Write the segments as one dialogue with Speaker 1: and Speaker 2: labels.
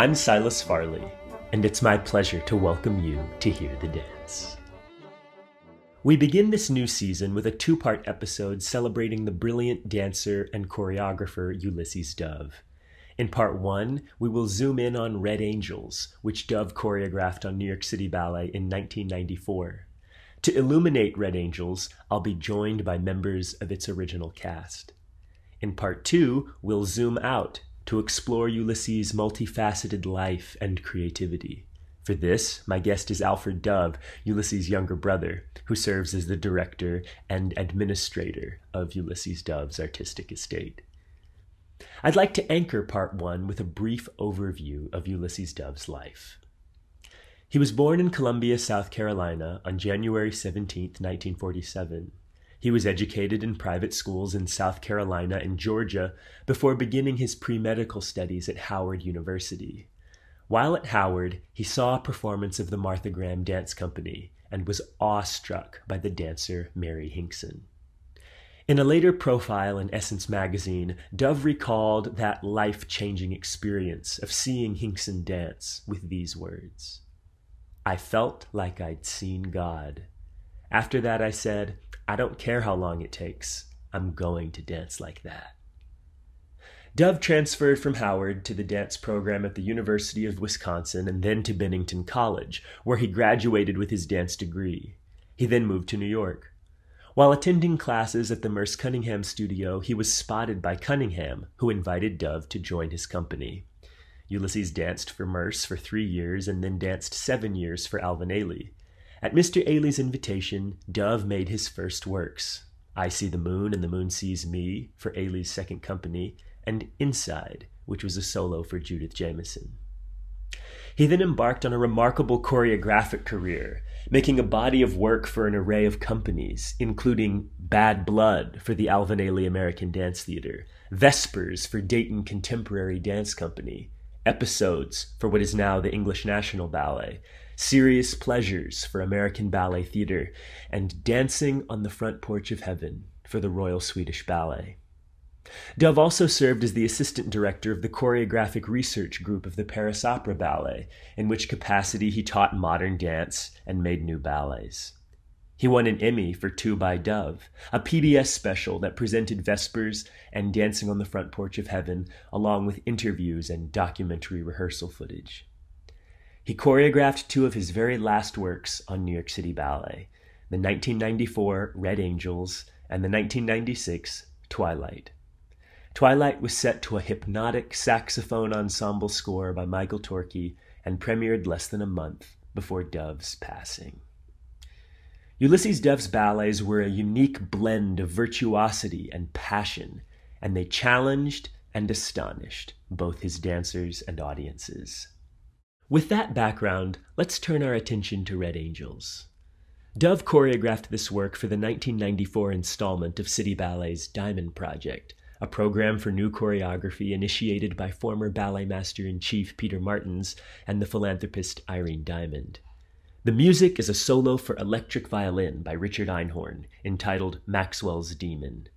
Speaker 1: I'm Silas Farley, and it's my pleasure to welcome you to Hear the Dance. We begin this new season with a two part episode celebrating the brilliant dancer and choreographer Ulysses Dove. In part one, we will zoom in on Red Angels, which Dove choreographed on New York City Ballet in 1994. To illuminate Red Angels, I'll be joined by members of its original cast. In part two, we'll zoom out to explore Ulysses' multifaceted life and creativity. For this, my guest is Alfred Dove, Ulysses' younger brother, who serves as the director and administrator of Ulysses Dove's artistic estate. I'd like to anchor part one with a brief overview of Ulysses Dove's life. He was born in Columbia, South Carolina on January 17, 1947. He was educated in private schools in South Carolina and Georgia before beginning his pre medical studies at Howard University. While at Howard, he saw a performance of the Martha Graham Dance Company and was awestruck by the dancer Mary Hinkson. In a later profile in Essence magazine, Dove recalled that life changing experience of seeing Hinkson dance with these words I felt like I'd seen God. After that, I said, I don't care how long it takes. I'm going to dance like that. Dove transferred from Howard to the dance program at the University of Wisconsin and then to Bennington College, where he graduated with his dance degree. He then moved to New York. While attending classes at the Merce Cunningham studio, he was spotted by Cunningham, who invited Dove to join his company. Ulysses danced for Merce for three years and then danced seven years for Alvin Ailey. At Mr. Ailey's invitation, Dove made his first works I See the Moon and the Moon Sees Me for Ailey's second company, and Inside, which was a solo for Judith Jamison. He then embarked on a remarkable choreographic career, making a body of work for an array of companies, including Bad Blood for the Alvin Ailey American Dance Theater, Vespers for Dayton Contemporary Dance Company, Episodes for what is now the English National Ballet, Serious Pleasures for American Ballet Theatre, and Dancing on the Front Porch of Heaven for the Royal Swedish Ballet. Dove also served as the assistant director of the choreographic research group of the Paris Opera Ballet, in which capacity he taught modern dance and made new ballets. He won an Emmy for Two by Dove, a PBS special that presented Vespers and Dancing on the Front Porch of Heaven, along with interviews and documentary rehearsal footage. He choreographed two of his very last works on New York City Ballet the 1994 Red Angels and the 1996 Twilight. Twilight was set to a hypnotic saxophone ensemble score by Michael Torke and premiered less than a month before Dove's passing. Ulysses Dove's ballets were a unique blend of virtuosity and passion, and they challenged and astonished both his dancers and audiences. With that background, let's turn our attention to Red Angels. Dove choreographed this work for the 1994 installment of City Ballet's Diamond Project, a program for new choreography initiated by former ballet master in chief Peter Martins and the philanthropist Irene Diamond. The music is a solo for electric violin by Richard Einhorn, entitled Maxwell's Demon.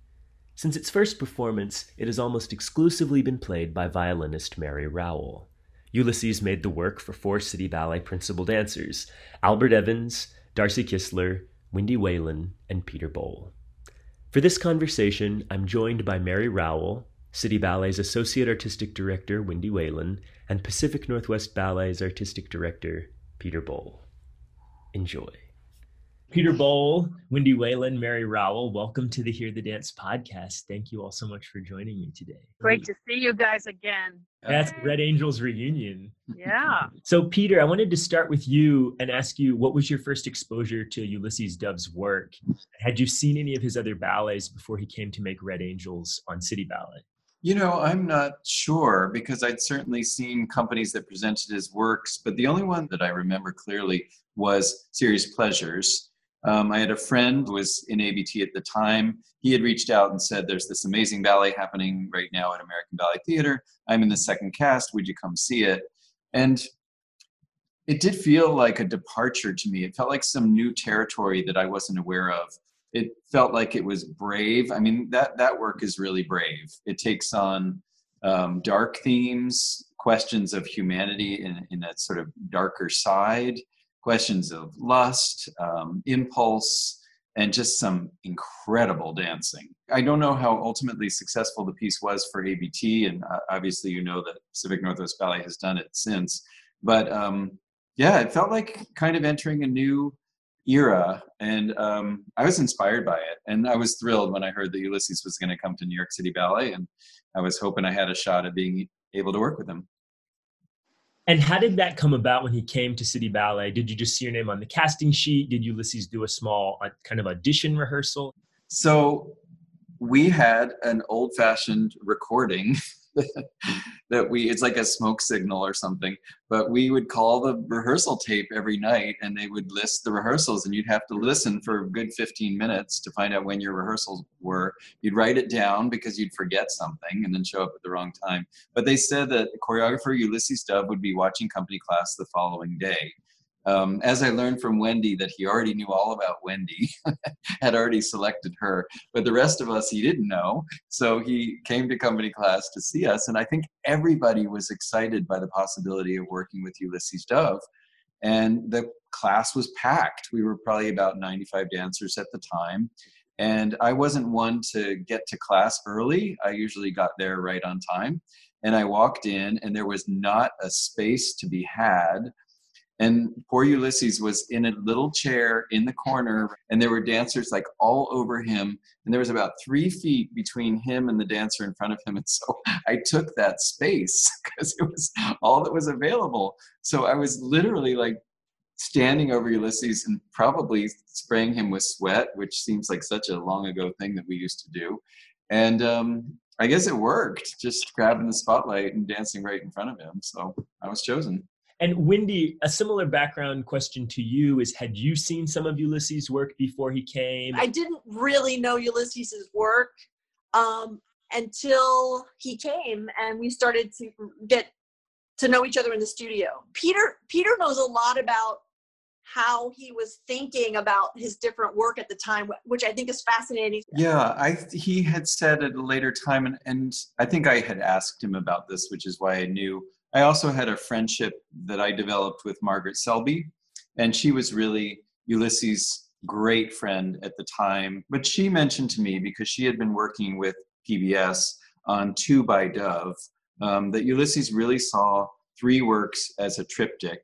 Speaker 1: Since its first performance, it has almost exclusively been played by violinist Mary Rowell. Ulysses made the work for four City Ballet principal dancers Albert Evans, Darci Kistler, Wendy Whelan, and Peter Boal. For this conversation, I'm joined by Mary Rowell, City Ballet's Associate Artistic Director, Wendy Whelan, and Pacific Northwest Ballet's Artistic Director, Peter Boal. Enjoy. Peter Boal, Wendy Whelan, Mary Rowell, welcome to the Hear the Dance podcast. Thank you all so much for joining me today.
Speaker 2: Great to see you guys again.
Speaker 1: That's Red Angels reunion.
Speaker 2: Yeah.
Speaker 1: So, Peter, I wanted to start with you and ask you what was your first exposure to Ulysses Dove's work? Had you seen any of his other ballets before he came to make Red Angels on City Ballet?
Speaker 3: You know, I'm not sure because I'd certainly seen companies that presented his works, but the only one that I remember clearly was Serious Pleasures um, I had a friend who was in ABT at the time. He had reached out and said, There's this amazing ballet happening right now at American Ballet Theater. I'm in the second cast. Would you come see it? And it did feel like a departure to me. It felt like some new territory that I wasn't aware of. It felt like it was brave. I mean, that, that work is really brave. It takes on um, dark themes, questions of humanity in, in a sort of darker side, questions of lust, um, impulse, and just some incredible dancing. I don't know how ultimately successful the piece was for ABT, and uh, obviously you know that Pacific Northwest Ballet has done it since. But um, yeah, it felt like kind of entering a new era, and um, I was inspired by it. And I was thrilled when I heard that Ulysses was going to come to New York City Ballet, and I was hoping I had a shot at being able to work with him.
Speaker 1: And how did that come about when he came to City Ballet? Did you just see your name on the casting sheet? Did Ulysses do a small uh, kind of audition rehearsal?
Speaker 3: So we had an old fashioned recording that we it's like a smoke signal or something but we would call the rehearsal tape every night and they would list the rehearsals and you'd have to listen for a good 15 minutes to find out when your rehearsals were. You'd write it down because you'd forget something and then show up at the wrong time. But they said that choreographer ulysses dove would be watching company class the following day um, as I learned from Wendy that he already knew all about Wendy, had already selected her, but the rest of us he didn't know. So he came to company class to see us, and I think everybody was excited by the possibility of working with Ulysses Dove. And the class was packed. We were probably about 95 dancers at the time. And I wasn't one to get to class early. I usually got there right on time. And I walked in, and there was not a space to be had and poor Ulysses was in a little chair in the corner, and there were dancers like all over him. And there was about three feet between him and the dancer in front of him. And so I took that space because it was all that was available. So I was literally like standing over Ulysses and probably spraying him with sweat, which seems like such a long ago thing that we used to do. And um, I guess it worked, just grabbing the spotlight and dancing right in front of him. So I was chosen.
Speaker 1: And Wendy, a similar background question to you is had you seen some of Ulysses' work before he came?
Speaker 4: I didn't really know Ulysses' work um, until he came and we started to get to know each other in the studio. Peter Peter knows a lot about how he was thinking about his different work at the time, which I think is fascinating.
Speaker 3: Yeah, I he had said at a later time, and, and I think I had asked him about this, which is why I knew I also had a friendship that I developed with Margaret Selby, and she was really Ulysses' great friend at the time. But she mentioned to me, because she had been working with PBS on Two by Dove, um, that Ulysses really saw three works as a triptych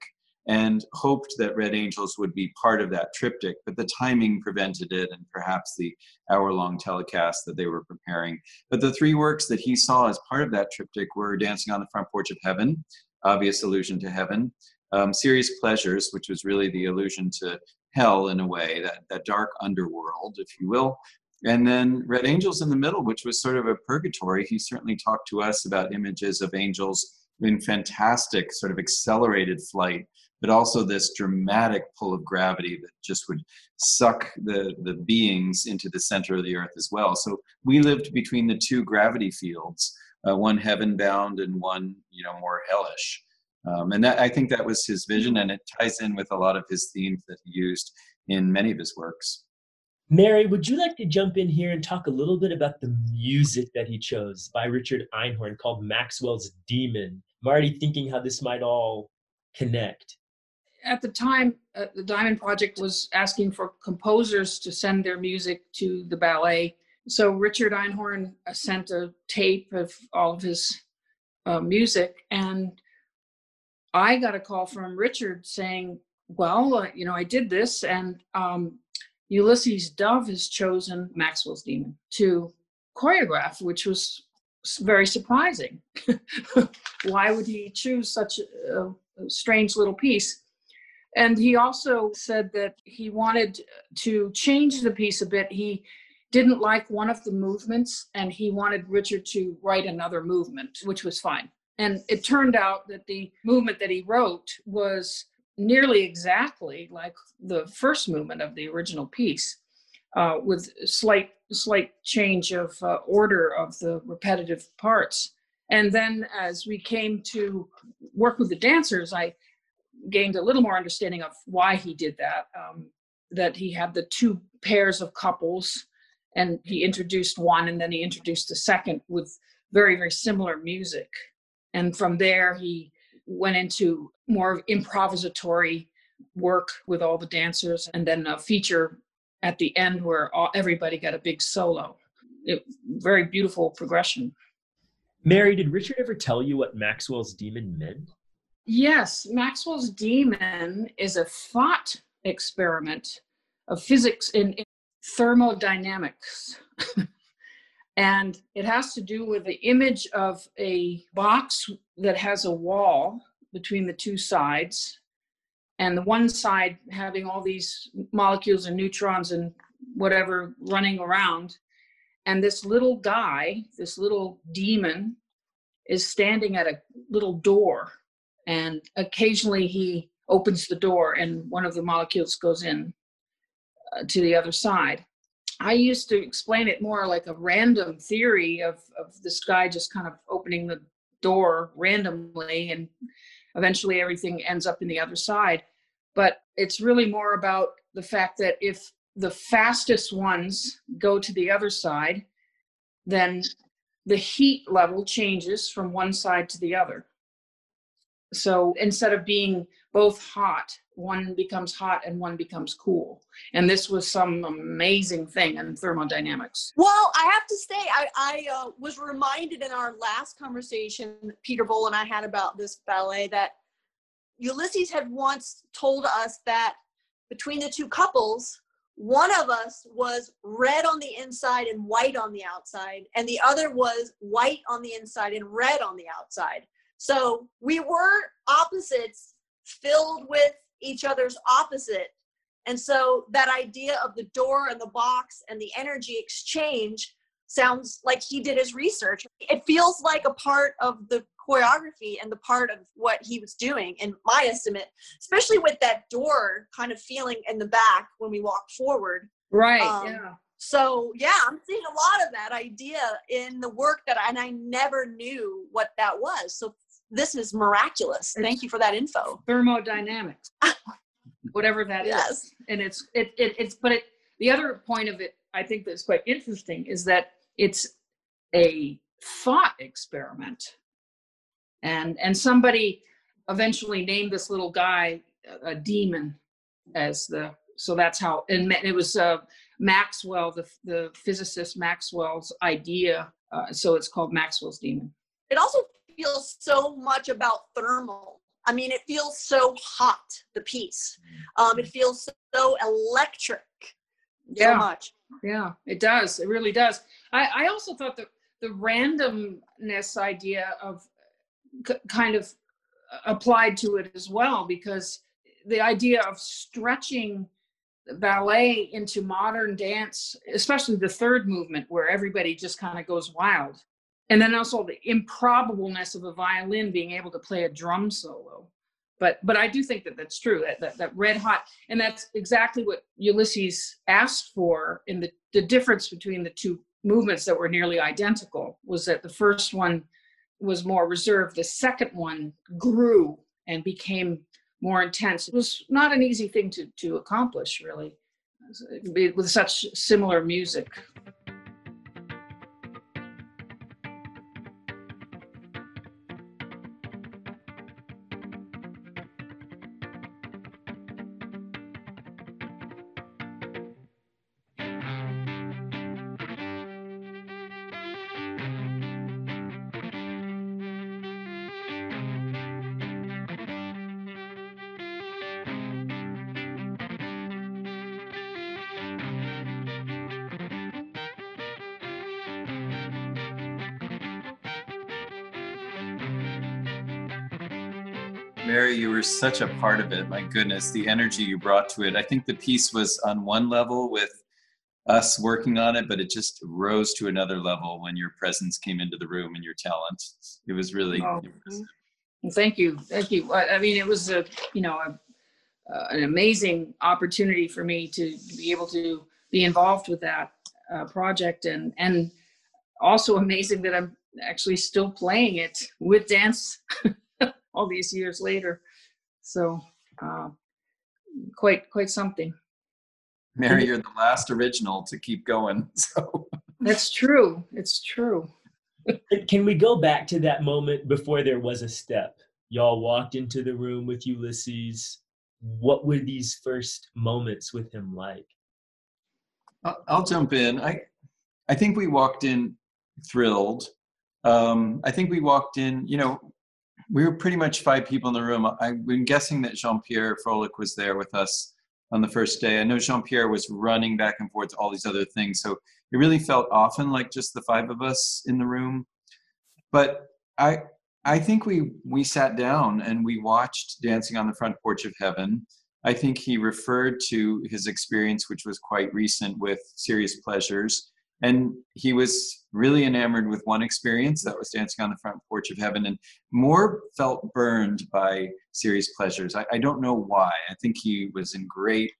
Speaker 3: and hoped that Red Angels would be part of that triptych, but the timing prevented it and perhaps the hour long telecast that they were preparing. But the three works that he saw as part of that triptych were Dancing on the Front Porch of Heaven, obvious allusion to heaven, um, Serious Pleasures, which was really the allusion to hell in a way, that, that dark underworld, if you will. And then Red Angels in the middle, which was sort of a purgatory. He certainly talked to us about images of angels in fantastic, sort of accelerated flight but also this dramatic pull of gravity that just would suck the, the beings into the center of the earth as well. So we lived between the two gravity fields, uh, one heaven bound and one, you know, more hellish. Um, and that, I think that was his vision, and it ties in with a lot of his themes that he used in many of his works.
Speaker 1: Mary, would you like to jump in here and talk a little bit about the music that he chose by Richard Einhorn called Maxwell's Demon? I'm already thinking how this might all connect
Speaker 5: at the time, uh, the Diamond Project was asking for composers to send their music to the ballet. So Richard Einhorn uh, sent a tape of all of his uh, music, and I got a call from Richard saying, "Well, uh, you know, I did this, and um, Ulysses Dove has chosen Maxwell's Demon to choreograph, which was very surprising. Why would he choose such a, strange little piece?" And he also said that he wanted to change the piece a bit. He didn't like one of the movements and he wanted Richard to write another movement, which was fine. And it turned out that the movement that he wrote was nearly exactly like the first movement of the original piece, uh, with slight slight change of uh, order of the repetitive parts. And then as we came to work with the dancers, I gained a little more understanding of why he did that. Um, that he had the two pairs of couples, and he introduced one, and then he introduced the second with very very similar music. And from there, he went into more improvisatory work with all the dancers and then a feature at the end where all, everybody got a big solo. It, very beautiful progression.
Speaker 1: Mary, did Richard ever tell you what Maxwell's demon meant?
Speaker 5: Yes, Maxwell's demon is a thought experiment of physics in, in thermodynamics. and it has to do with the image of a box that has a wall between the two sides and the one side having all these molecules and neutrons and whatever running around and this little guy this little demon is standing at a little door and occasionally he opens the door and one of the molecules goes in uh, to the other side. I used to explain it more like a random theory of, of this guy just kind of opening the door randomly and eventually everything ends up in the other side but it's really more about the fact that if the fastest ones go to the other side then the heat level changes from one side to the other. So instead of being both hot one becomes hot and one becomes cool. And this was some amazing thing in thermodynamics.
Speaker 4: Well, I have to say, I, I uh, was reminded in our last conversation Peter Boal and I had about this ballet that Ulysses had once told us that between the two couples, one of us was red on the inside and white on the outside, and the other was white on the inside and red on the outside. So we were opposites filled with each other's opposite. And so that idea of the door and the box and the energy exchange sounds like he did his research. It feels like a part of the choreography and the part of what he was doing, in my estimate, especially with that door kind of feeling in the back when we walk forward.
Speaker 5: right
Speaker 4: Um,
Speaker 5: yeah
Speaker 4: So yeah, I'm seeing a lot of that idea in the work that I, and I never knew what that was. So this is miraculous. Thank you for that info.
Speaker 5: thermodynamics whatever that is.
Speaker 4: Yes.
Speaker 5: and it's it, it it's but it the other point of it i think that's quite interesting is that it's a thought experiment and and somebody eventually named this little guy a, a demon as the so that's how and it was uh, maxwell the the physicist maxwell's idea uh, so it's called maxwell's demon
Speaker 4: It also feels so much about thermal. I mean, it feels so hot, the piece. Um, it feels so electric so much.
Speaker 5: Yeah, it does. It really does. I, I also thought that the randomness idea of k- kind of uh, applied to it as well because the idea of stretching ballet into modern dance, especially the third movement where everybody just kind of goes wild. And then also the improbableness of a violin being able to play a drum solo. But but I do think that that's true. That that, that red hot, and that's exactly what Ulysses asked for. In the the difference between the two movements that were nearly identical was that the first one was more reserved. The second one grew and became more intense. It was not an easy thing to to accomplish, really, with such similar music.
Speaker 3: Mary, you were such a part of it. My goodness, the energy you brought to it. I think the piece was on one level with us working on it, but it just rose to another level when your presence came into the room and your talent. It was really
Speaker 5: Oh.
Speaker 3: impressive.
Speaker 5: Thank you, thank you. I I mean, it was a, you know, a, uh, an amazing opportunity for me to be able to be involved with that uh, project, and and also amazing that I'm actually still playing it with dance all these years later. So, uh, quite quite something.
Speaker 3: Mary, you're the last original to keep going. So
Speaker 5: That's true. It's true.
Speaker 1: Can we go back to that moment before there was a step? Y'all walked into the room with Ulysses. What were these first moments with him like?
Speaker 3: I'll, I'll jump in. I, I think we walked in thrilled. Um, I think we walked in, you know, we were pretty much five people in the room. I've been guessing that Jean Pierre Frohlich was there with us on the first day. I know Jean Pierre was running back and forth to all these other things. So it really felt often like just the five of us in the room. But I, I think we we sat down and we watched Dancing on the Front Porch of Heaven. I think he referred to his experience, which was quite recent with Serious Pleasures, and he was really enamored with one experience that was dancing on the front porch of heaven and more felt burned by serious pleasures. I, I, don't know why. I think he was in great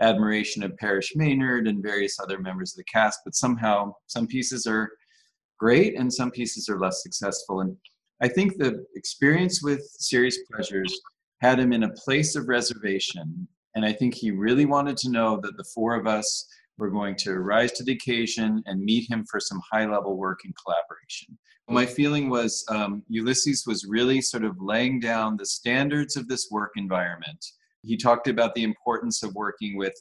Speaker 3: admiration of Parrish Maynard and various other members of the cast but somehow some pieces are great and some pieces are less successful. And i think the experience with serious pleasures had him in a place of reservation. And i think he really wanted to know that the four of us we're going to rise to the occasion and meet him for some high level work and collaboration. My feeling was um, Ulysses was really sort of laying down the standards of this work environment. He talked about the importance of working with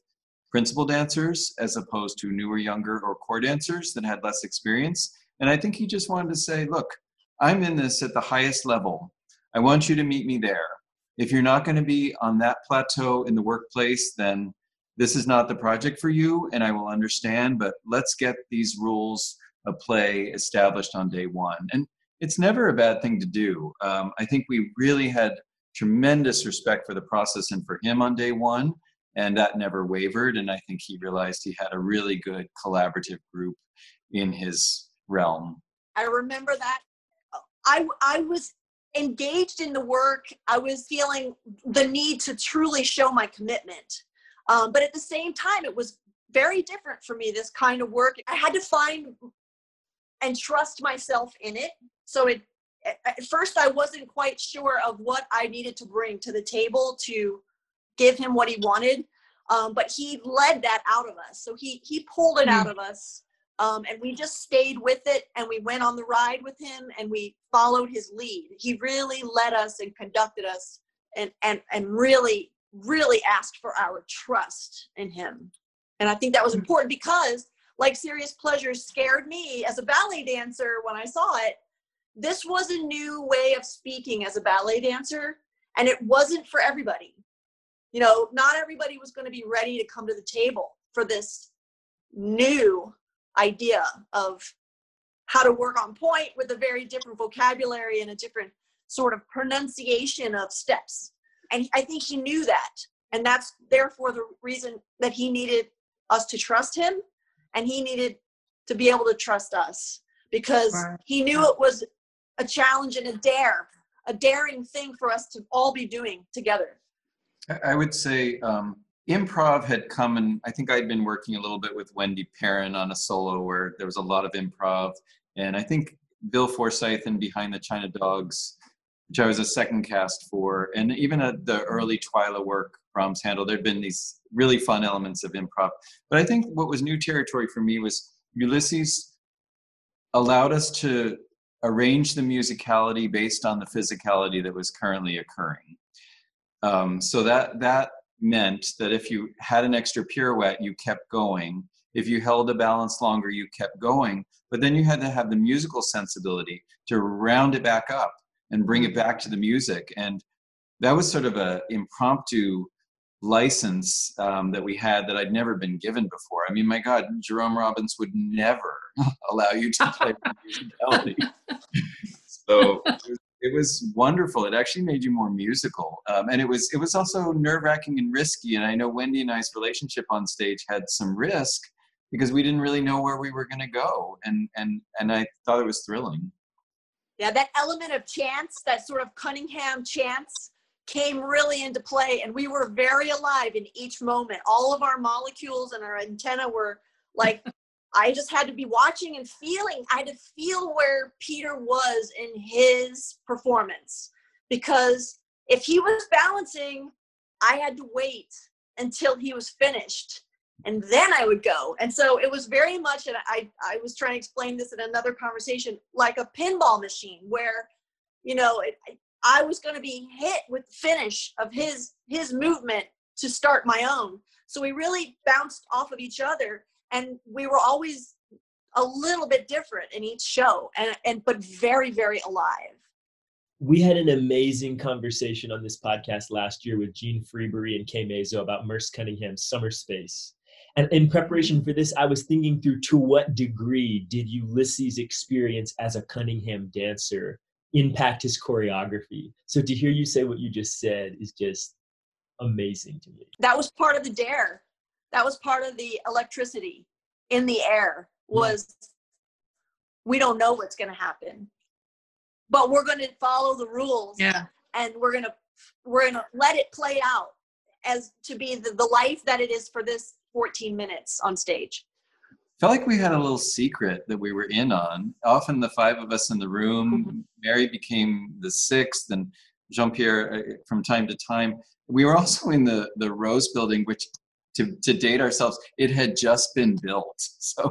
Speaker 3: principal dancers as opposed to newer, younger, or core dancers that had less experience. And I think he just wanted to say, look, I'm in this at the highest level. I want you to meet me there. If you're not going to be on that plateau in the workplace, then this is not the project for you and i will understand but let's get these rules of play established on day one. And it's never a bad thing to do. Um, i think we really had tremendous respect for the process and for him on day one and that never wavered and i think he realized he had a really good collaborative group in his realm.
Speaker 4: I remember that. I i was engaged in the work. I was feeling the need to truly show my commitment um, but at the same time, it was very different for me, this kind of work. I had to find and trust myself in it. So it, at first, I wasn't quite sure of what I needed to bring to the table to give him what he wanted. Um, but he led that out of us. So he he pulled it mm. out of us, um, and we just stayed with it. And we went on the ride with him, and we followed his lead. He really led us and conducted us, and and and really really asked for our trust in him. And I think that was mm. important because, like Serious Pleasure scared me as a ballet dancer when I saw it. This was a new way of speaking as a ballet dancer, and it wasn't for everybody. You know, not everybody was going to be ready to come to the table for this new idea of how to work on point with a very different vocabulary and a different sort of pronunciation of steps and I think he knew that. And that's therefore the reason that he needed us to trust him and he needed to be able to trust us because he knew it was a challenge and a dare, a daring thing for us to all be doing together.
Speaker 3: I would say um, improv had come, and I think I'd been working a little bit with Wendy Perrin on a solo where there was a lot of improv. And I think Bill Forsythe and Behind the China Dogs which I was a second cast for. And even at the early Twyla work, Brahms Handel, there'd been these really fun elements of improv. But I think what was new territory for me was Ulysses allowed us to arrange the musicality based on the physicality that was currently occurring. Um, so that that meant that if you had an extra pirouette, you kept going. If you held a balance longer, you kept going. But then you had to have the musical sensibility to round it back up and bring it back to the music. And that was sort of a impromptu license um, that we had that I'd never been given before. I mean, my God, Jerome Robbins would never allow you to play musicality. so it was wonderful. It actually made you more musical, um, and it was it was also nerve wracking and risky. And I know Wendy and I's relationship on stage had some risk because we didn't really know where we were going to go, and and and I thought it was thrilling.
Speaker 4: Yeah, that element of chance, that sort of Cunningham chance, came really into play, and we were very alive in each moment. All of our molecules and our antenna were like, I just had to be watching and feeling. I had to feel where Peter was in his performance because if he was balancing, I had to wait until he was finished. And then I would go. And so it was very much, and I, I was trying to explain this in another conversation, like a pinball machine where, you know, it, I was going to be hit with the finish of his his movement to start my own. So we really bounced off of each other, and we were always a little bit different in each show, and and but very very alive.
Speaker 1: We had an amazing conversation on this podcast last year with Jean Freebury and Kay Mazzo about Merce Cunningham's Summerspace. And in preparation for this, I was thinking through to what degree did Ulysses' experience as a Cunningham dancer impact his choreography? So to hear you say what you just said is just amazing to me.
Speaker 4: That was part of the dare. That was part of the electricity in the air was we don't know what's going to happen. But we're going to follow the rules.
Speaker 5: Yeah.
Speaker 4: And we're going to we're going to let it play out as to be the, the life that it is for this 14 minutes on stage.
Speaker 3: Felt like we had a little secret that we were in on. Often the five of us in the room,
Speaker 4: Mhm.
Speaker 3: Mary became the sixth, and Jean Pierre uh, from time to time. We were also in the the Rose Building, which to to date ourselves, it had just been built. So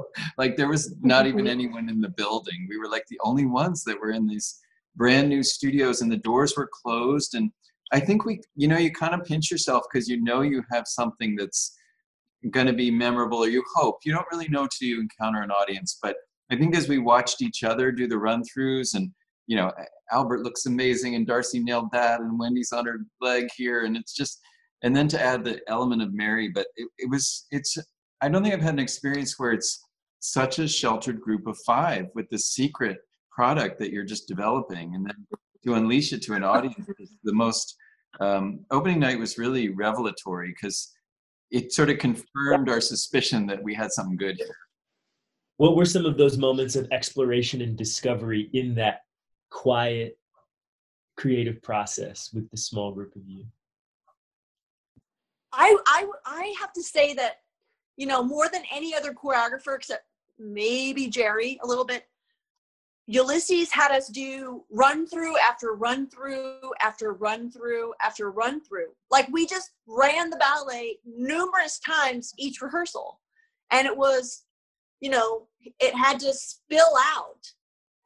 Speaker 3: like there was not even
Speaker 4: Mhm.
Speaker 3: anyone in the building. We were like the only ones that were in these brand new studios, and the doors were closed. And I think we, you know, you kind of pinch yourself because you know you have something that's going to be memorable or you hope. You don't really know till you encounter an audience but i think as we watched each other do the run throughs and you know albert looks amazing and darci nailed that and wendy's on her leg here and it's just and then to add the element of mary but it, it was it's i don't think i've had an experience where it's such a sheltered group of five with this secret product that you're just developing and then to unleash it to an audience is the most um, opening night was really revelatory because it sort of confirmed our suspicion that we had something good here.
Speaker 1: What were some of those moments of exploration and discovery in that quiet creative process with the small group of you?
Speaker 4: I, I, I have to say that, you know, more than any other choreographer, except maybe Jerry a little bit, Ulysses had us do run through after run through after run through after run through. Like we just ran the ballet numerous times each rehearsal. And it was, you know, it had to spill out.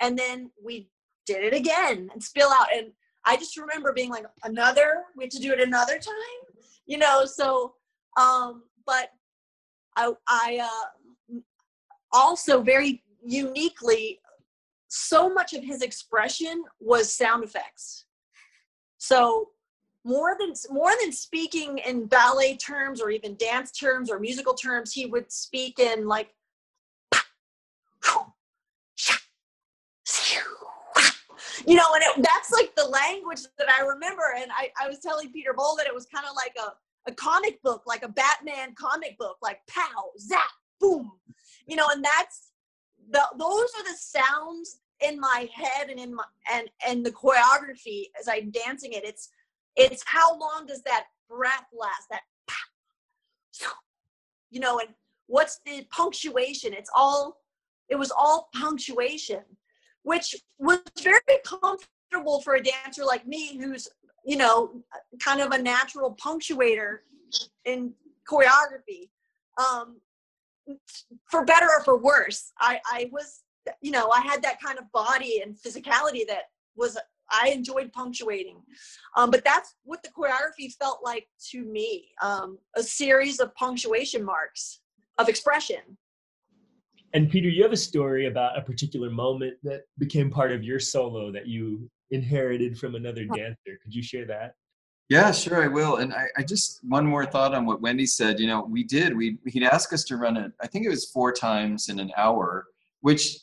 Speaker 4: And then we did it again and spill out. And I just remember being like, another, we have to do it another time, you know. So, um, but I, I uh, also very uniquely so much of his expression was sound effects. So more than more than speaking in ballet terms or even dance terms or musical terms, he would speak in like you know, and it, that's like the language that I remember. And I, I was telling Peter Boal that it was kind of like a, a comic book, like a Batman comic book, like pow, zap, boom, you know, and that's the those are the sounds in my head and in my and and the choreography as I'm dancing it. It's it's how long does that breath last? That you know, and what's the punctuation? It's all it was all punctuation, which was very comfortable for a dancer like me who's you know kind of a natural punctuator in choreography. Um, for better or for worse, I, I was, you know, I had that kind of body and physicality that was, I enjoyed punctuating. Um, but that's what the choreography felt like to me um, a series of punctuation marks of expression.
Speaker 1: And Peter, you have a story about a particular moment that became part of your solo that you inherited from another dancer. Could you share that?
Speaker 3: Yeah, sure, I will. And I, I just one more thought on what Wendy said. You know, we did. We he'd ask us to run it. I think it was four times in an hour, which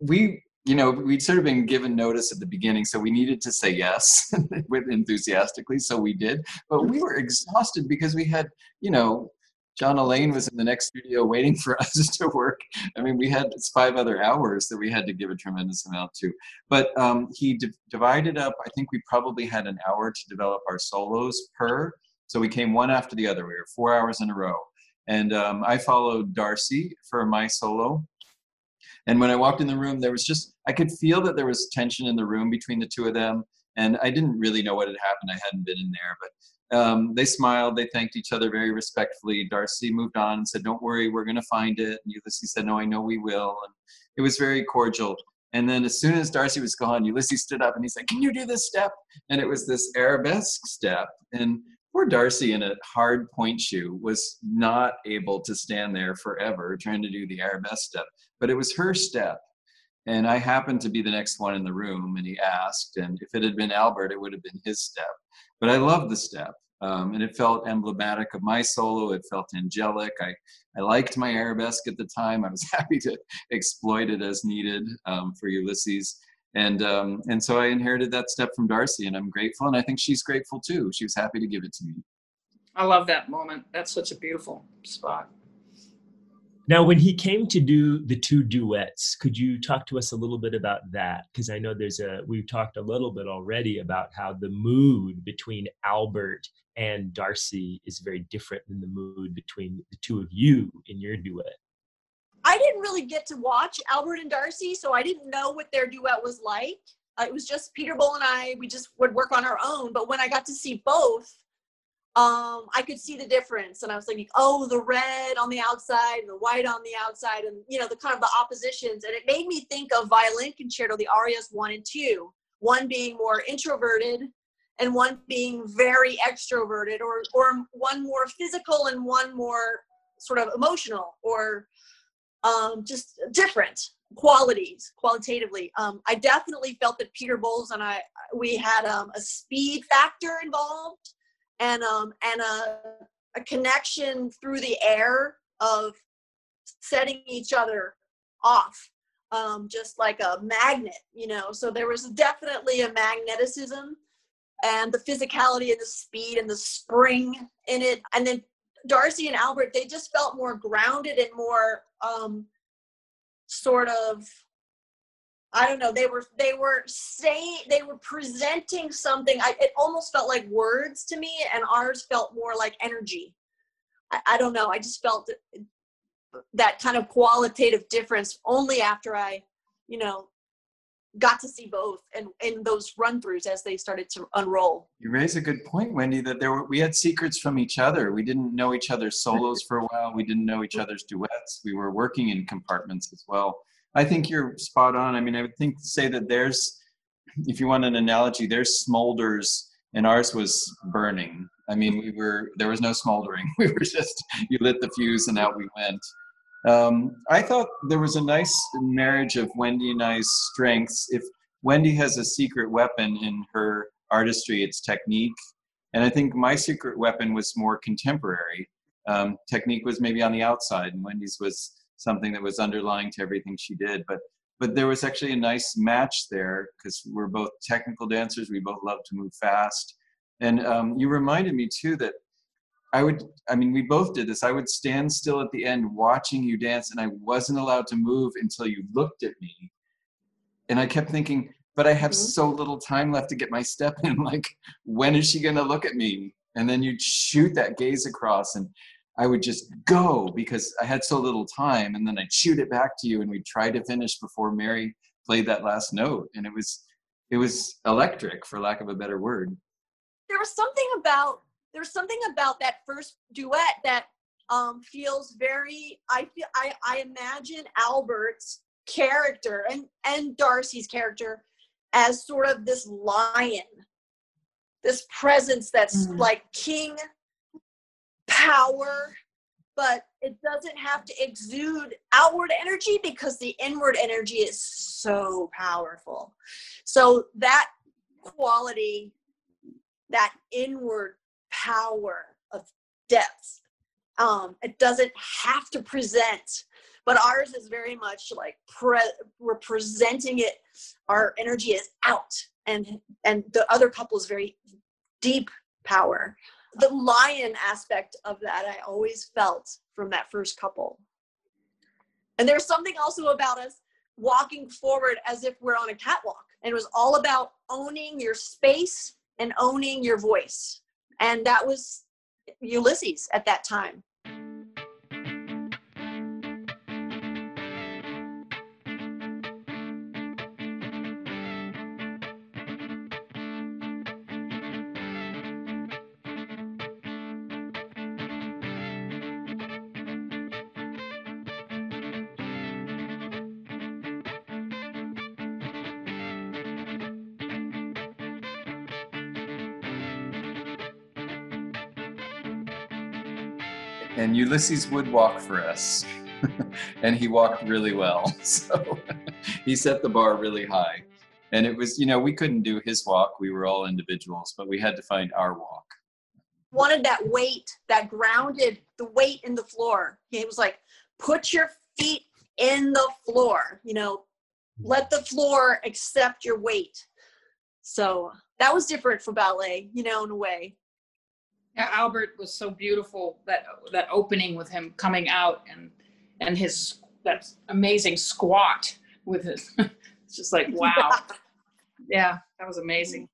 Speaker 3: we, you know, we'd sort of been given notice at the beginning, so we needed to say yes with enthusiastically. So we did, but we were exhausted because we had, you know, John Alleyne was in the next studio waiting for us to work. I mean, we had five other hours that we had to give a tremendous amount to. But um, he d- divided up, I think we probably had an hour to develop our solos per. So we came one after the other. We were four hours in a row. And um, I followed Darci for my solo. And when I walked in the room, there was just, I could feel that there was tension in the room between the two of them. And I didn't really know what had happened. I hadn't been in there, but um, they smiled. They thanked each other very respectfully. Darci moved on and said, "Don't worry, we're going to find it." And Ulysses said, "No, I know we will." And it was very cordial. And then as soon as Darci was gone, Ulysses stood up and he said, "Can you do this step?" And it was this arabesque step. And poor Darci in a hard point shoe was not able to stand there forever trying to do the arabesque step. But it was her step. And I happened to be the next one in the room, and he asked, and if it had been Albert, it would have been his step. But I loved the step. Um, and it felt emblematic of my solo. It felt angelic. I, I liked my arabesque at the time. I was happy to exploit it as needed um, for Ulysses. And, um, and so I inherited that step from Darci, and I'm grateful. And I think she's grateful too. She was happy to give it to me.
Speaker 5: I love that moment. That's such a beautiful spot.
Speaker 1: Now, when he came to do the two duets, could you talk to us a little bit about that? Because I know there's a, we've talked a little bit already about how the mood between Albert and Darci is very different than the mood between the two of you in your duet.
Speaker 4: I didn't really get to watch Albert and Darci, so I didn't know what their duet was like. Uh, it was just Peter Boal and I, we just would work on our own. But when I got to see both, um, I could see the difference. And I was like, oh, the red on the outside and the white on the outside, and you know, the kind of the oppositions. And it made me think of violin concerto, the arias one and two, one being more introverted and one being very extroverted, or or one more physical and one more sort of emotional, or um, just different qualities qualitatively. Um, I definitely felt that Peter Bowles and I we had um, a speed factor involved and um and a, a connection through the air of setting each other off um just like a magnet you know so there was definitely a magneticism and the physicality and the speed and the spring in it and then darci and albert they just felt more grounded and more um sort of I don't know. They were they were saying they were presenting something. I, it almost felt like words to me, and ours felt more like energy. I, I don't know. I just felt that, that kind of qualitative difference only after I, you know, got to see both and in those run throughs as they started to unroll.
Speaker 3: You raise a good point, Wendy. That there were we had secrets from each other. We didn't know each other's solos for a while. We didn't know each other's duets. We were working in compartments as well I think you're spot on. I mean, I would think say that there's, if you want an analogy, there's smolders and ours was burning. I mean, we were there was no smoldering. We were just you lit the fuse and out we went. Um, I thought there was a nice marriage of Wendy and I's strengths. If Wendy has a secret weapon in her artistry, it's technique, and I think my secret weapon was more contemporary. Um, technique was maybe on the outside, and Wendy's was something that was underlying to everything she did. But but there was actually a nice match there because we're both technical dancers. We both love to move fast, and um, you reminded me too that I would. I mean, we both did this. I would stand still at the end watching you dance, and I wasn't allowed to move until you looked at me. And I kept thinking, but I have mm-hmm. so little time left to get my step in. Like, when is she going to look at me? And then you'd shoot that gaze across, and I would just go because I had so little time, and then I'd shoot it back to you, and we'd try to finish before Mary played that last note, and it was it was electric, for lack of a better word.
Speaker 4: There was something about there was something about that first duet that um, feels very. I feel I I imagine Albert's character and and Darci's character as sort of this lion, this presence that's mm. like king power, but it doesn't have to exude outward energy because the inward energy is so powerful. So that quality, that inward power of depth, um, it doesn't have to present but ours is very much like pre- we're presenting it our energy is out and and the other couple is very deep power the lion aspect of that I always felt from that first couple. And there's something also about us walking forward as if we're on a catwalk. And it was all about owning your space and owning your voice. And that was Ulysses at that time.
Speaker 3: And Ulysses would walk for us, and he walked really well. So he set the bar really high. And it was, you know, we couldn't do his walk. We were all individuals, but we had to find our walk.
Speaker 4: Wanted that weight, that grounded, the weight in the floor. He was like, put your feet in the floor, you know, let the floor accept your weight. So that was different for ballet, you know, in a way.
Speaker 5: Yeah, Albert was so beautiful that that opening with him coming out and and his that amazing squat with his it's just like wow. yeah, that was amazing.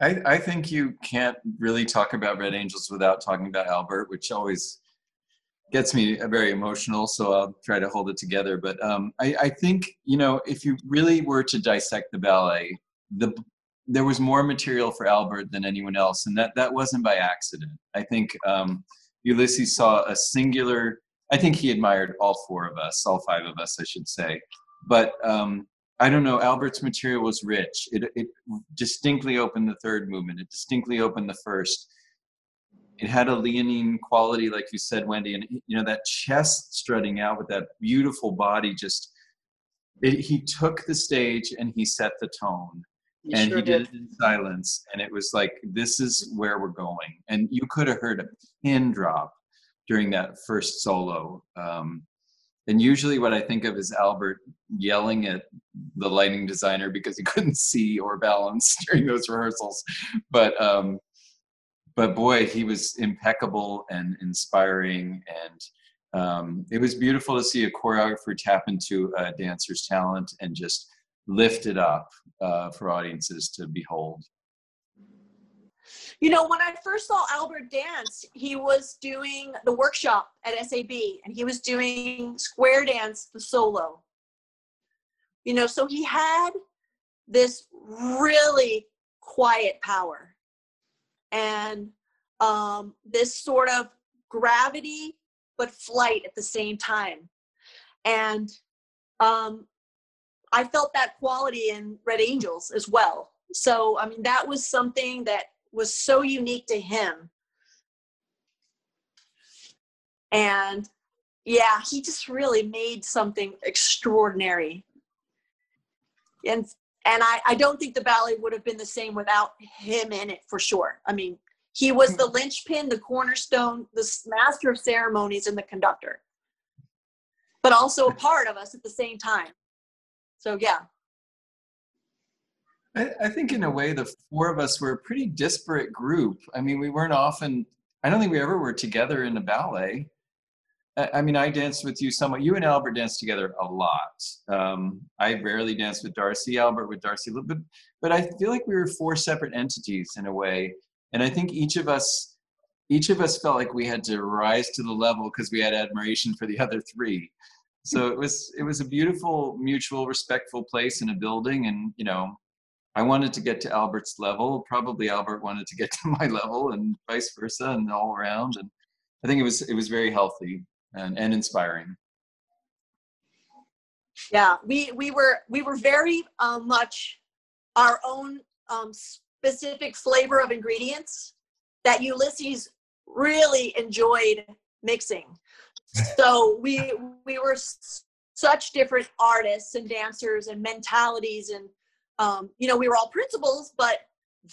Speaker 3: I, I think you can't really talk about Red Angels without talking about Albert, which always gets me very emotional. So I'll try to hold it together. But um, I, I think you know if you really were to dissect the ballet, the there was more material for Albert than anyone else, and that that wasn't by accident. I think um, Ulysses saw a singular. I think he admired all four of us, all five of us, I should say. But um, I don't know. Albert's material was rich. It it distinctly opened the third movement. It distinctly opened the first. It had a leonine quality, like you said, Wendy, and you know that chest strutting out with that beautiful body. Just it, he took the stage and he set the tone
Speaker 4: He
Speaker 3: and
Speaker 4: sure
Speaker 3: he did it in silence and it was like this is where we're going. And you could have heard a pin drop during that first solo um, and usually what i think of is albert yelling at the lighting designer because he couldn't see or balance during those rehearsals. But um, but boy he was impeccable and inspiring and um, it was beautiful to see a choreographer tap into a dancer's talent and just lift it up uh, for audiences to behold.
Speaker 4: You know, when I first saw Albert dance, he was doing the workshop at SAB and he was doing square dance, the solo. You know, so he had this really quiet power and um, this sort of gravity but flight at the same time. And um, I felt that quality in Red Angels as well. So, I mean, that was something that was so unique to him. And yeah, he just really made something extraordinary. And and I, I don't think the ballet would have been the same without him in it for sure. I mean, he was the linchpin, the cornerstone, the master of ceremonies, and the conductor, but also a part of us at the same time. So yeah.
Speaker 3: I, I, think in a way the four of us were a pretty disparate group. I mean, we weren't often. I don't think we ever were together in a ballet. I, mean, I danced with you somewhat. You and Albert danced together a lot. Um, I rarely danced with Darci. Albert with Darci a little bit, but I feel like we were four separate entities in a way. And I think each of us, each of us felt like we had to rise to the level because we had admiration for the other three so it was it was a beautiful mutual respectful place in a building and you know i wanted to get to albert's level. Probably albert wanted to get to my level and vice versa and all around. And i think it was it was very healthy and, and inspiring.
Speaker 4: Yeah we we were we were very um, much our own um, specific flavor of ingredients that ulysses really enjoyed mixing so we we were such different artists and dancers and mentalities and um, you know we were all principals but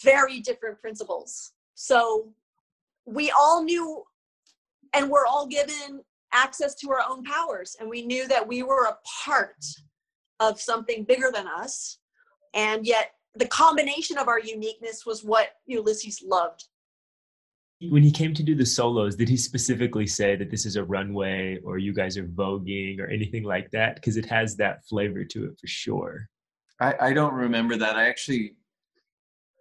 Speaker 4: very different principals. So we all knew and we're all given access to our own powers and we knew that we were a part of something bigger than us and yet the combination of our uniqueness was what ulysses loved
Speaker 1: when he came to do the solos, did he specifically say that this is a runway or you guys are voguing or anything like that? Because it has that flavor to it for sure.
Speaker 3: I, I don't remember that. I actually,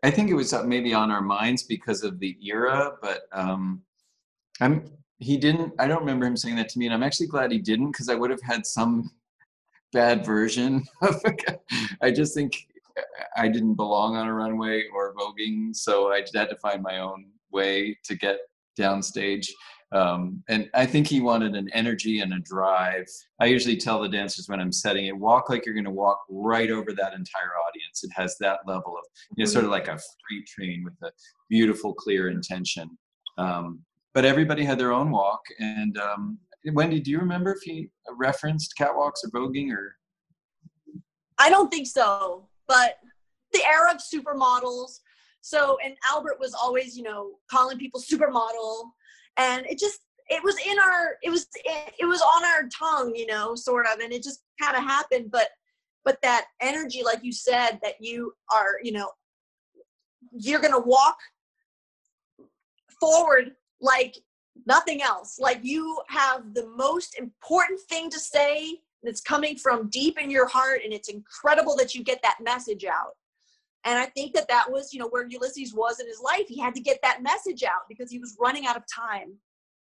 Speaker 3: I think it was maybe on our minds because of the era, but um, I'm he didn't. I don't remember him saying that to me, and I'm actually glad he didn't because I would have had some bad version of. I just think I didn't belong on a runway or voguing, so I just had to find my own way to get downstage. Um, and I think he wanted an energy and a drive. I usually tell the dancers when I'm setting it, walk like you're going to walk right over that entire audience. It has that level of, you know, sort of like a freight train with a beautiful, clear intention. Um, but everybody had their own walk. And um, Wendy, do you remember if he referenced catwalks or voguing or?
Speaker 4: I don't think so, but the era of supermodels. So, and Albert was always, you know, calling people supermodel, and it just it was in our it was it was on our tongue, you know, sort of, and it just kind of happened. But but that energy, like you said, that you are, you know, you're gonna walk forward like nothing else. Like you have the most important thing to say that's coming from deep in your heart, and it's incredible that you get that message out. And I think that that was, you know, where Ulysses was in his life. He had to get that message out because he was running out of time.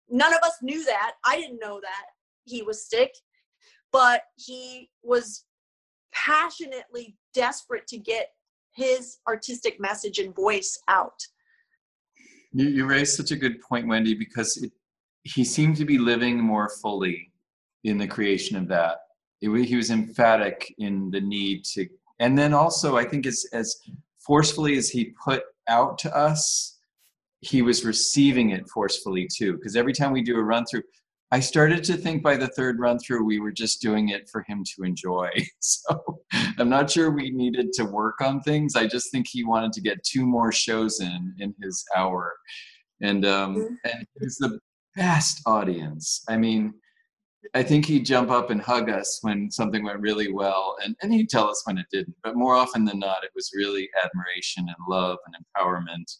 Speaker 4: None of us knew that. I didn't know that he was sick, but he was passionately desperate to get his artistic message and voice out.
Speaker 3: You, you raised such a good point, Wendy, because it, he seemed to be living more fully in the creation of that. It, he was emphatic in the need to, and then also I think as as forcefully as he put out to us, he was receiving it forcefully too. Because every time we do a run through, I started to think by the third run through we were just doing it for him to enjoy. So I'm not sure we needed to work on things. I just think he wanted to get two more shows in in his hour, and um, mm-hmm. and it's the best audience. I mean, I think he'd jump up and hug us when something went really well, and and he'd tell us when it didn't. But more often than not, it was really admiration and love and empowerment,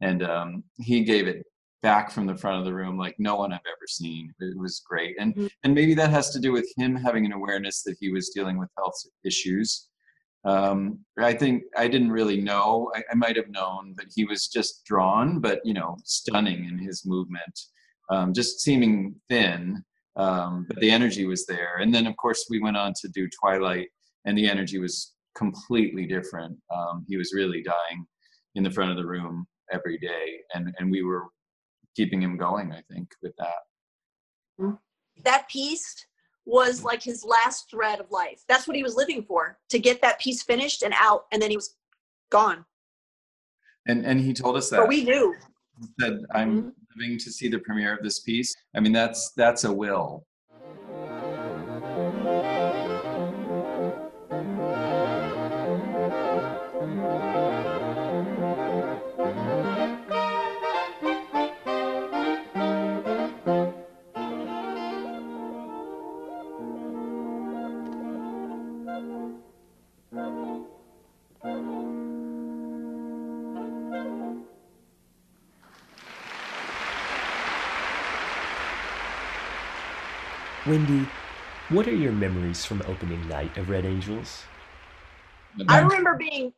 Speaker 3: and um, he gave it back from the front of the room like no one I've ever seen. It was great. And mm-hmm. and maybe that has to do with him having an awareness that he was dealing with health issues. Um, I think I didn't really know. I, I might have known that he was just drawn, but you know, stunning in his movement, um, just seeming thin. Um, but the energy was there. And then, of course, we went on to do Twilight, and the energy was completely different. Um, he was really dying in the front of the room every day, and and we were keeping him going, I think, with that.
Speaker 4: Mm-hmm. That piece was like his last thread of life. That's what he was living for, to get that piece finished and out, and then he was gone.
Speaker 3: And and he told us that. But
Speaker 4: we knew.
Speaker 3: He said, I'm mm-hmm. Living to see the premiere of this piece. I mean, that's that's a will.
Speaker 1: Wendy, what are your memories from opening night of Red Angels?
Speaker 4: I remember being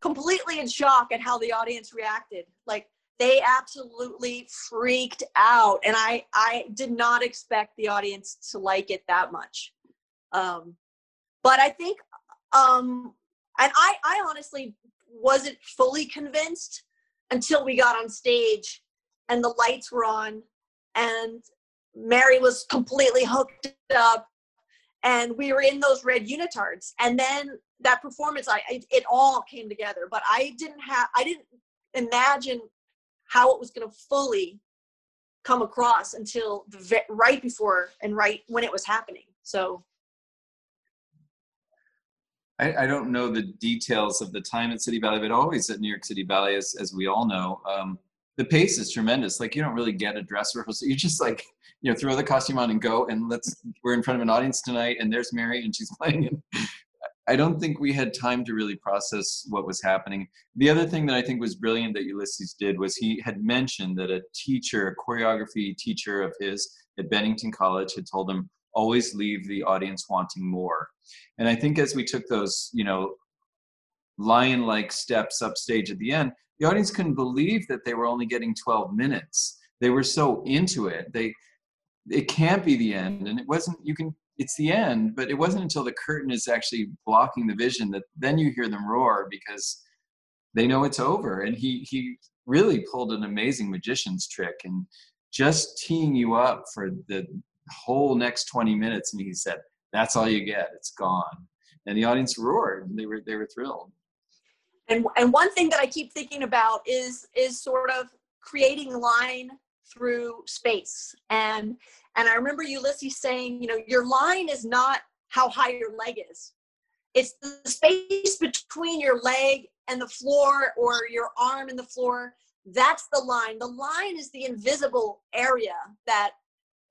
Speaker 4: completely in shock at how the audience reacted. Like they absolutely freaked out, and I I did not expect the audience to like it that much. Um, but I think, um, and I I honestly wasn't fully convinced until we got on stage and the lights were on and Mary was completely hooked up and we were in those red unitards. And then that performance I, it all came together. But I didn't have I didn't imagine how it was going to fully come across until the, right before and right when it was happening. So.
Speaker 3: I, I, don't know the details of the time at City Ballet, but always at New York City Ballet, as, as we all know, um, the pace is tremendous. Like you don't really get a dress rehearsal. You just like you know throw the costume on and go and let's we're in front of an audience tonight and there's mary and she's playing and i don't think we had time to really process what was happening the other thing that i think was brilliant that ulysses did was he had mentioned that a teacher a choreography teacher of his at bennington college had told him always leave the audience wanting more and i think as we took those you know lion like steps upstage at the end the audience couldn't believe that they were only getting 12 minutes. They were so into it. They it can't be the end and it wasn't you can it's the end but it wasn't until the curtain is actually blocking the vision that then you hear them roar because they know it's over. And he he really pulled an amazing magician's trick and just teeing you up for the whole next 20 minutes and he said that's all you get. It's gone. And the audience roared. They were they were thrilled
Speaker 4: and and one thing that i keep thinking about is is sort of creating line through space. And and I remember Ulysses saying, you know, your line is not how high your leg is. It's the space between your leg and the floor or your arm and the floor. That's the line. The line is the invisible area that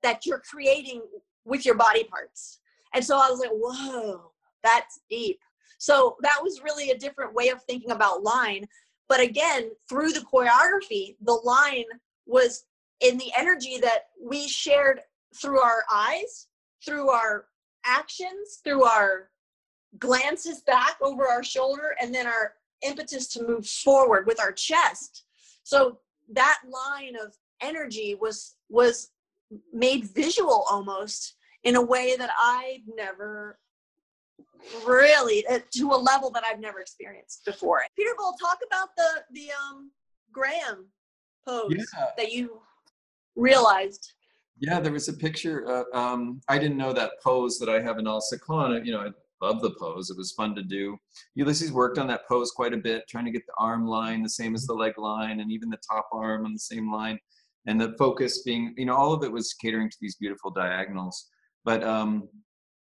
Speaker 4: that you're creating with your body parts. And so I was like, whoa, that's deep. So that was really a different way of thinking about line. But again, through the choreography, the line was in the energy that we shared through our eyes, through our actions, through our glances back over our shoulder, and then our impetus to move forward with our chest. So that line of energy was was made visual almost in a way that I've never really uh, to a level that I've never experienced before. Peter Boal, talk about the the um Graham pose
Speaker 3: Yeah.
Speaker 4: that you realized.
Speaker 3: Yeah, there was a picture. Uh, um, I didn't know that pose that I have in Al Saklan. You know, I love the pose. It was fun to do. Ulysses worked on that pose quite a bit, trying to get the arm line the same as the leg line, and even the top arm on the same line. And the focus being, you know, all of it was catering to these beautiful diagonals. But um,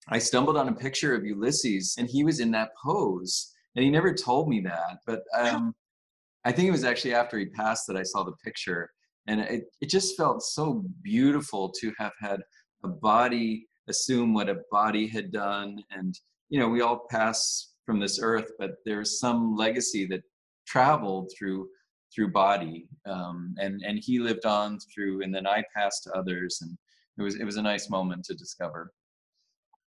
Speaker 3: I stumbled on a picture of Ulysses, and he was in that pose, and he never told me that. But um, I think it was actually after he passed that I saw the picture and it, it just felt so beautiful to have had a body assume what a body had done and you know we all pass from this earth but there's some legacy that traveled through through body um, and and he lived on through and then i passed to others and it was it was a nice moment to discover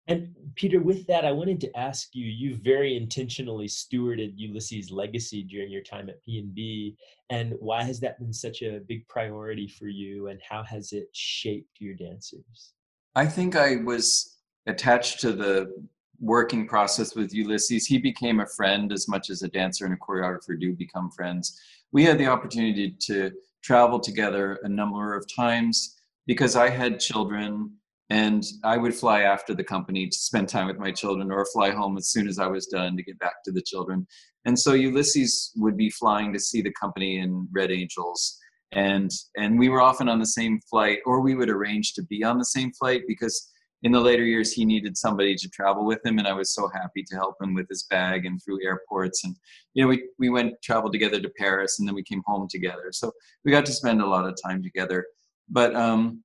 Speaker 1: And Peter, with that, I wanted to ask you, you very intentionally stewarded Ulysses' legacy during your time at PNB, and why has that been such a big priority for you, and how has it shaped your dancers?
Speaker 3: I think I was attached to the working process with Ulysses. He became a friend as much as a dancer and a choreographer do become friends. We had the opportunity to travel together a number of times because I had children and I would fly after the company to spend time with my children or fly home as soon as I was done to get back to the children. And so Ulysses would be flying to see the company in Red Angels. And and we were often on the same flight or we would arrange to be on the same flight because in the later years he needed somebody to travel with him and i was so happy to help him with his bag and through airports. And you know we, we went traveled together to paris and then we came home together. So we got to spend a lot of time together. But um,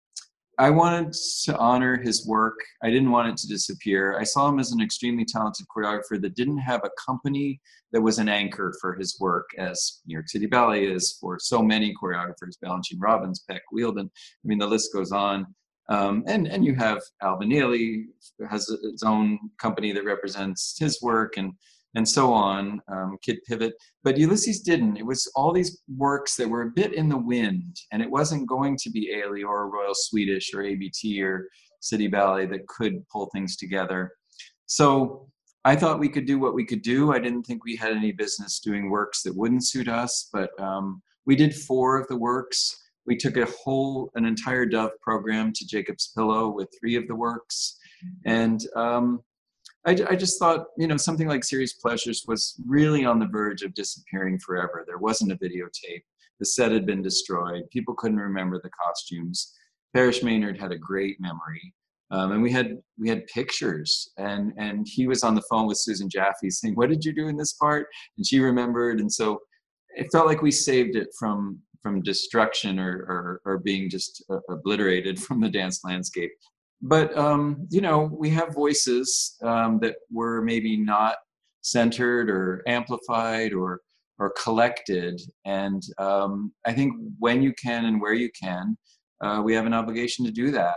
Speaker 3: i wanted to honor his work. I didn't want it to disappear. I saw him as an extremely talented choreographer that didn't have a company that was an anchor for his work as new york city ballet is for so many choreographers balanchine robbins peck wheeldon i mean the list goes on. Um, and and you have Ailey has its own company that represents his work and and so on. Um, Kid Pivot, but Ulysses didn't. It was all these works that were a bit in the wind, and it wasn't going to be Ailey or Royal Swedish or ABT or City Ballet that could pull things together. So I thought we could do what we could do. I didn't think we had any business doing works that wouldn't suit us, but um, we did four of the works we took a whole an entire dove program to jacob's pillow with three of the works and um, I, I, just thought you know something like serious pleasures was really on the verge of disappearing forever. There wasn't a videotape. The set had been destroyed. People couldn't remember the costumes. Parrish Maynard had a great memory. Um, and we had we had pictures. And and he was on the phone with susan jaffe saying what did you do in this part? And she remembered. And so it felt like we saved it from from destruction or, or, or being just uh, obliterated from the dance landscape. But, um, you know, we have voices um, that were maybe not centered or amplified or, or collected. And um, I think when you can and where you can, uh, we have an obligation to do that.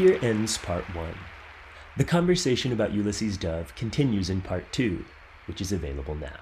Speaker 1: Here ends part one. The conversation about Ulysses Dove continues in part two, which is available now.